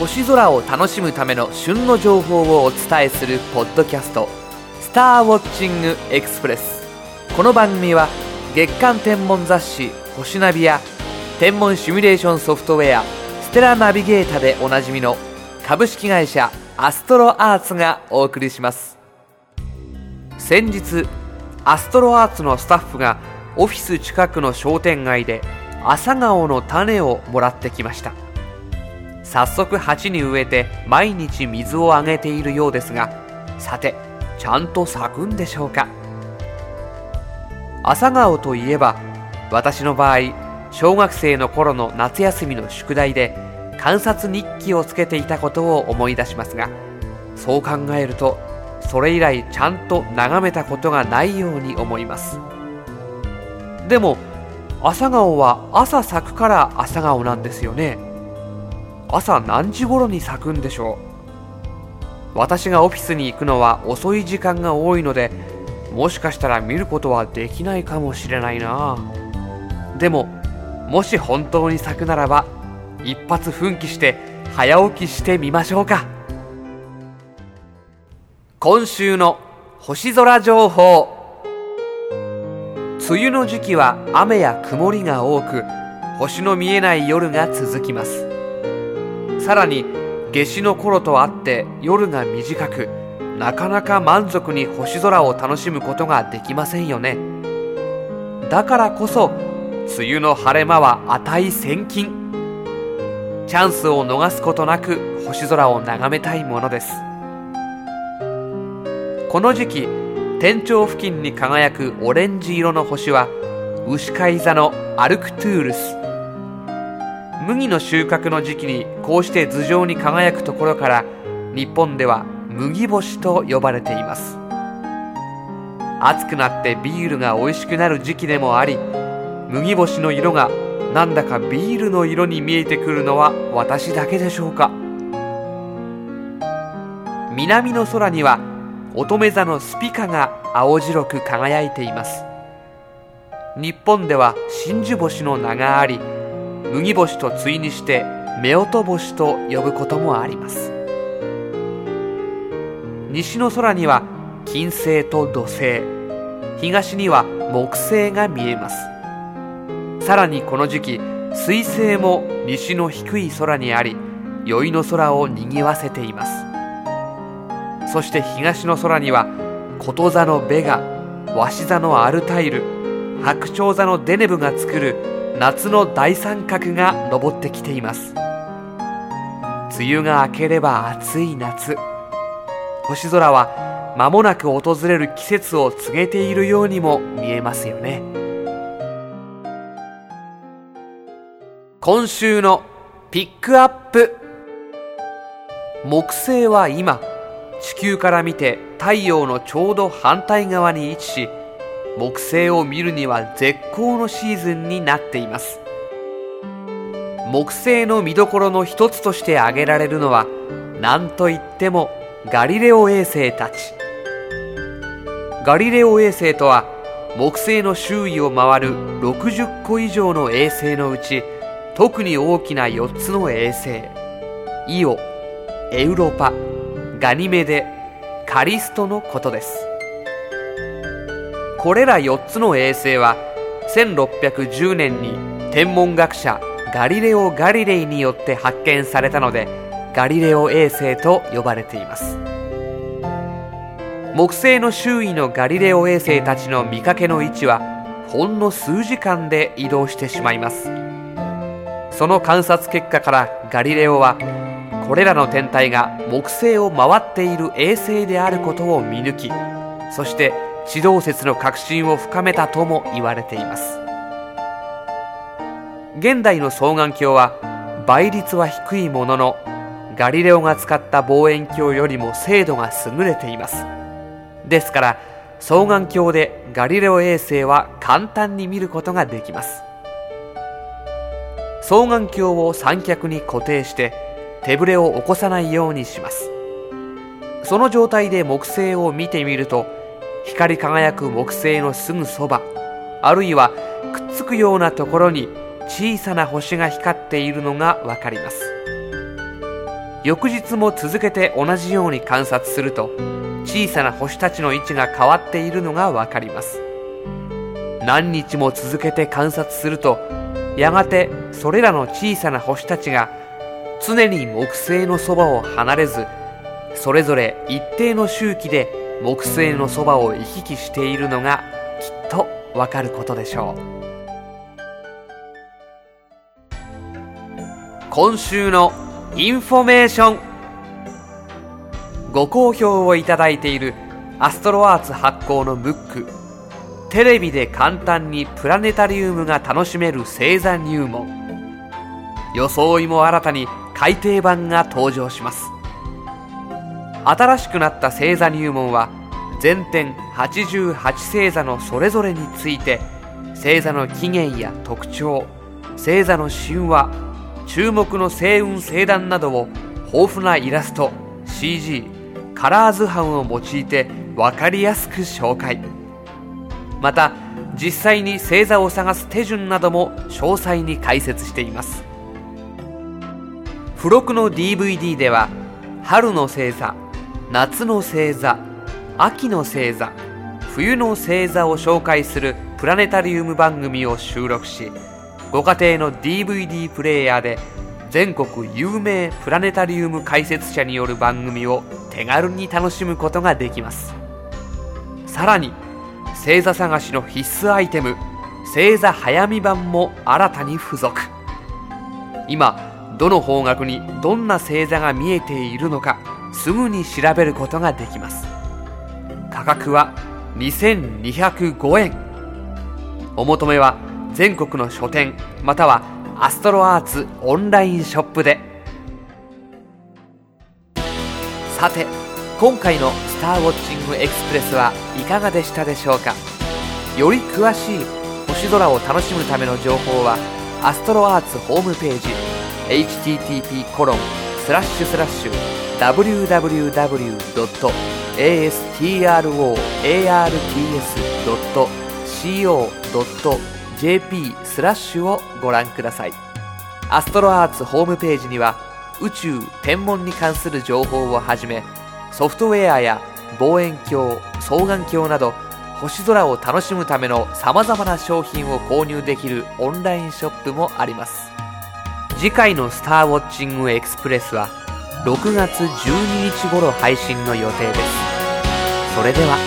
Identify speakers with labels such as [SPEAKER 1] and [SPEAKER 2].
[SPEAKER 1] 星空を楽しむための旬の情報をお伝えするポッドキャスト「スターウォッチングエクスプレス」この番組は月間天文雑誌「星ナビ」や天文シミュレーションソフトウェア「ステラナビゲータ」でおなじみの株式会社アストロアーツがお送りします。先日アストロアーツのスタッフがオフィス近くの商店街で朝顔の種をもらってきました。早速鉢に植えて毎日水をあげているようですがさてちゃんと咲くんでしょうか？朝顔といえば私の場合小学生の頃の夏休みの宿題で観察日記をつけていたことを思い出しますがそう考えるとそれ以来ちゃんと眺めたことがないように思います。でも朝顔は朝咲くから朝顔なんですよね。朝何時頃に咲くんでしょう?私がオフィスに行くのは遅い時間が多いのでもしかしたら見ることはできないかもしれないな。でももし本当に咲くならば一発奮起して早起きしてみましょうか。今週の星空情報。梅雨の時期は雨や曇りが多く星の見えない夜が続きます。さらに夏至の頃とあって夜が短くなかなか満足に星空を楽しむことができませんよね。だからこそ梅雨の晴れ間は値千金。チャンスを逃すことなく星空を眺めたいものです。この時期天頂付近に輝くオレンジ色の星は牛飼い座のアルクトゥールス。麦の収穫の時期にこうして頭上に輝くところから日本では麦星と呼ばれています。暑くなってビールが美味しくなる時期でもあり麦星の色がなんだかビールの色に見えてくるのは私だけでしょうか。南の空には乙女座のスピカが青白く輝いています。日本では真珠星の名があり麦星と対にして夫婦星と呼ぶこともあります。西の空には金星と土星。東には木星が見えます。さらにこの時期水星も西の低い空にあり宵の空をにぎわせています。そして東の空にはこと座のベガ鷲座のアルタイル白鳥座のデネブが作る夏の大三角が昇ってきています。梅雨が明ければ暑い夏。星空は間もなく訪れる季節を告げているようにも見えますよね。今週のピックアップ。木星は今地球から見て太陽のちょうど反対側に位置し木星を見るには絶好のシーズンになっています。木星の見どころの一つとして挙げられるのは何といってもガリレオ衛星たち。ガリレオ衛星とは木星の周囲を回る60個以上の衛星のうち特に大きな4つの衛星。イオエウロパガニメデカリストのことです。これら4つの衛星は1610年に天文学者ガリレオ・ガリレイによって発見されたのでガリレオ衛星と呼ばれています。木星の周囲のガリレオ衛星たちの見かけの位置はほんの数時間で移動してしまいます。その観察結果からガリレオはこれらの天体が木星を回っている衛星であることを見抜きそして地動説の確信を深めたとも言われています。現代の双眼鏡は倍率は低いもののガリレオが使った望遠鏡よりも精度が優れています。ですから双眼鏡でガリレオ衛星は簡単に見ることができます。双眼鏡を三脚に固定して手ぶれを起こさないようにします。その状態で木星を見てみると光り輝く木星のすぐそばあるいはくっつくようなところに小さな星が光っているのがわかります。翌日も続けて同じように観察すると小さな星たちの位置が変わっているのがわかります。何日も続けて観察するとやがてそれらの小さな星たちが常に木星のそばを離れずそれぞれ一定の周期で木星のそばを行き来しているのがきっとわかることでしょう。今週のインフォメーション。ご好評をいただいているアストロアーツ発行のムック。テレビで簡単にプラネタリウムが楽しめる星座入門。装いも新たに改訂版が登場します。新しくなった星座入門は全点88星座のそれぞれについて星座の起源や特徴星座の神話注目の星雲星団などを豊富なイラスト CG カラー図版を用いて分かりやすく紹介。また実際に星座を探す手順なども詳細に解説しています。付録の DVD では春の星座夏の星座秋の星座冬の星座を紹介するプラネタリウム番組を収録しご家庭の DVD プレイヤーで全国有名プラネタリウム解説者による番組を手軽に楽しむことができます。さらに星座探しの必須アイテム星座早見版も新たに付属。今どの方角にどんな星座が見えているのかすぐに調べることができます。価格は2205円。お求めは全国の書店またはアストロアーツオンラインショップで。さて今回の「スターウォッチングエクスプレス」はいかがでしたでしょうか？より詳しい星空を楽しむための情報はアストロアーツホームページ http コロンスラッシュスラッシュ www.astroarts.co.jp スラッシュをご覧ください。アストロアーツホームページには宇宙天文に関する情報をはじめソフトウェアや望遠鏡双眼鏡など星空を楽しむためのさまざまな商品を購入できるオンラインショップもあります。次回の「スターウォッチングエクスプレス」は6月12日頃配信の予定です。それでは